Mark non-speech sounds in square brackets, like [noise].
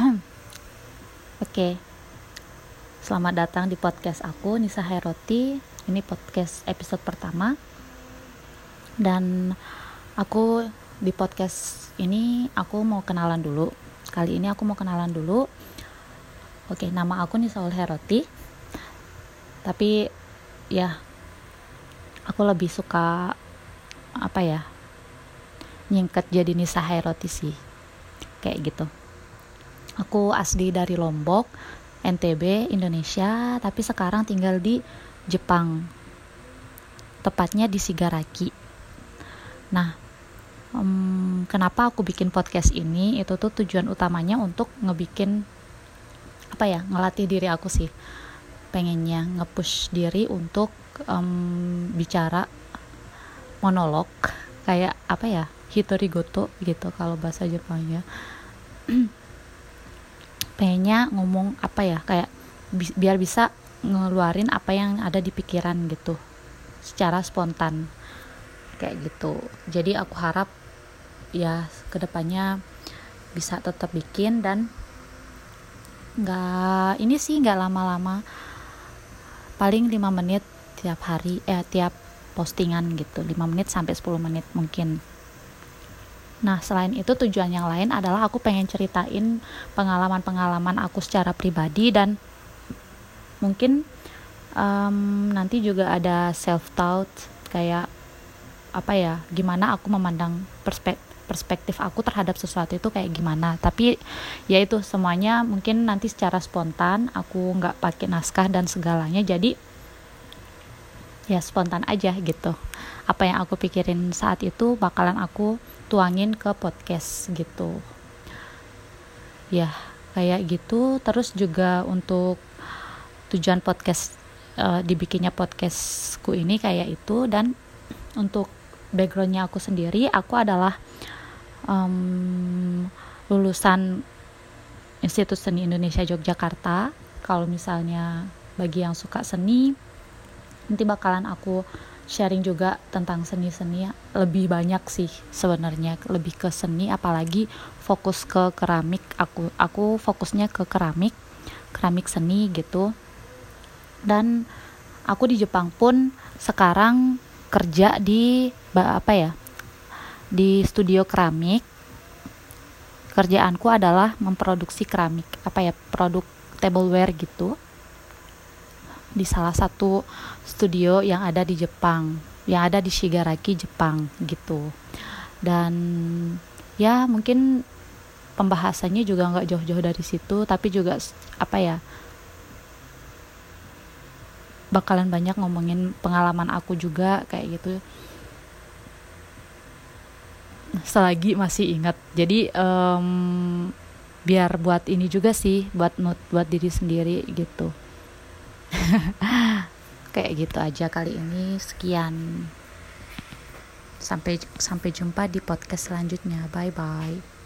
[clears throat] Oke, selamat datang di podcast aku Nisa Heroti. Ini podcast episode pertama, dan aku di podcast ini aku mau kenalan dulu. Kali ini aku mau kenalan dulu. Oke, nama aku Nisa Heroti. Tapi ya, aku lebih suka apa ya? Nyingkat jadi Nisa Heroti sih, kayak gitu aku asli dari Lombok NTB Indonesia tapi sekarang tinggal di Jepang. Tepatnya di Sigaraki nah um, kenapa aku bikin podcast ini? Itu tuh tujuan utamanya untuk ngebikin apa ya ngelatih diri aku sih. Pengennya ngepush diri untuk um, bicara monolog kayak apa ya hitori goto gitu kalau bahasa Jepangnya [clears throat] pengennya ngomong apa ya kayak bi biar bisa ngeluarin apa yang ada di pikiran gitu secara spontan kayak gitu. Jadi aku harap ya ke depannya bisa tetap bikin dan nggak ini sih nggak lama-lama paling 5 menit tiap hari eh tiap postingan gitu 5 menit sampai 10 menit mungkin Nah, selain itu tujuan yang lain adalah aku pengen ceritain pengalaman-pengalaman aku secara pribadi dan mungkin um, nanti juga ada self taught kayak apa ya, gimana aku memandang perspektif perspektif aku terhadap sesuatu itu kayak gimana. Tapi ya itu semuanya mungkin nanti secara spontan aku nggak pakai naskah dan segalanya. Jadi ya spontan aja gitu. Apa yang aku pikirin saat itu bakalan aku tuangin ke podcast gitu. Ya kayak gitu. Terus juga untuk tujuan podcast uh, dibikinnya podcastku ini kayak itu. Dan untuk backgroundnya aku sendiri aku adalah um, lulusan Institut Seni Indonesia Yogyakarta. Kalau misalnya bagi yang suka seni nanti bakalan aku sharing juga tentang seni-seni lebih banyak sih sebenarnya lebih ke seni apalagi fokus ke keramik. Aku aku fokusnya ke keramik keramik seni gitu. Dan aku di Jepang pun sekarang kerja di apa ya di studio keramik. Kerjaanku adalah memproduksi keramik apa ya produk tableware gitu di salah satu studio yang ada di Jepang yang ada di Shigaraki Jepang gitu. Dan ya mungkin pembahasannya juga nggak jauh-jauh dari situ tapi juga apa ya bakalan banyak ngomongin pengalaman aku juga kayak gitu. Selagi masih ingat. Jadi um, biar buat ini juga sih buat buat diri sendiri gitu [laughs] kayak gitu aja kali ini. Sekian. Sampai sampai jumpa di podcast selanjutnya. Bye bye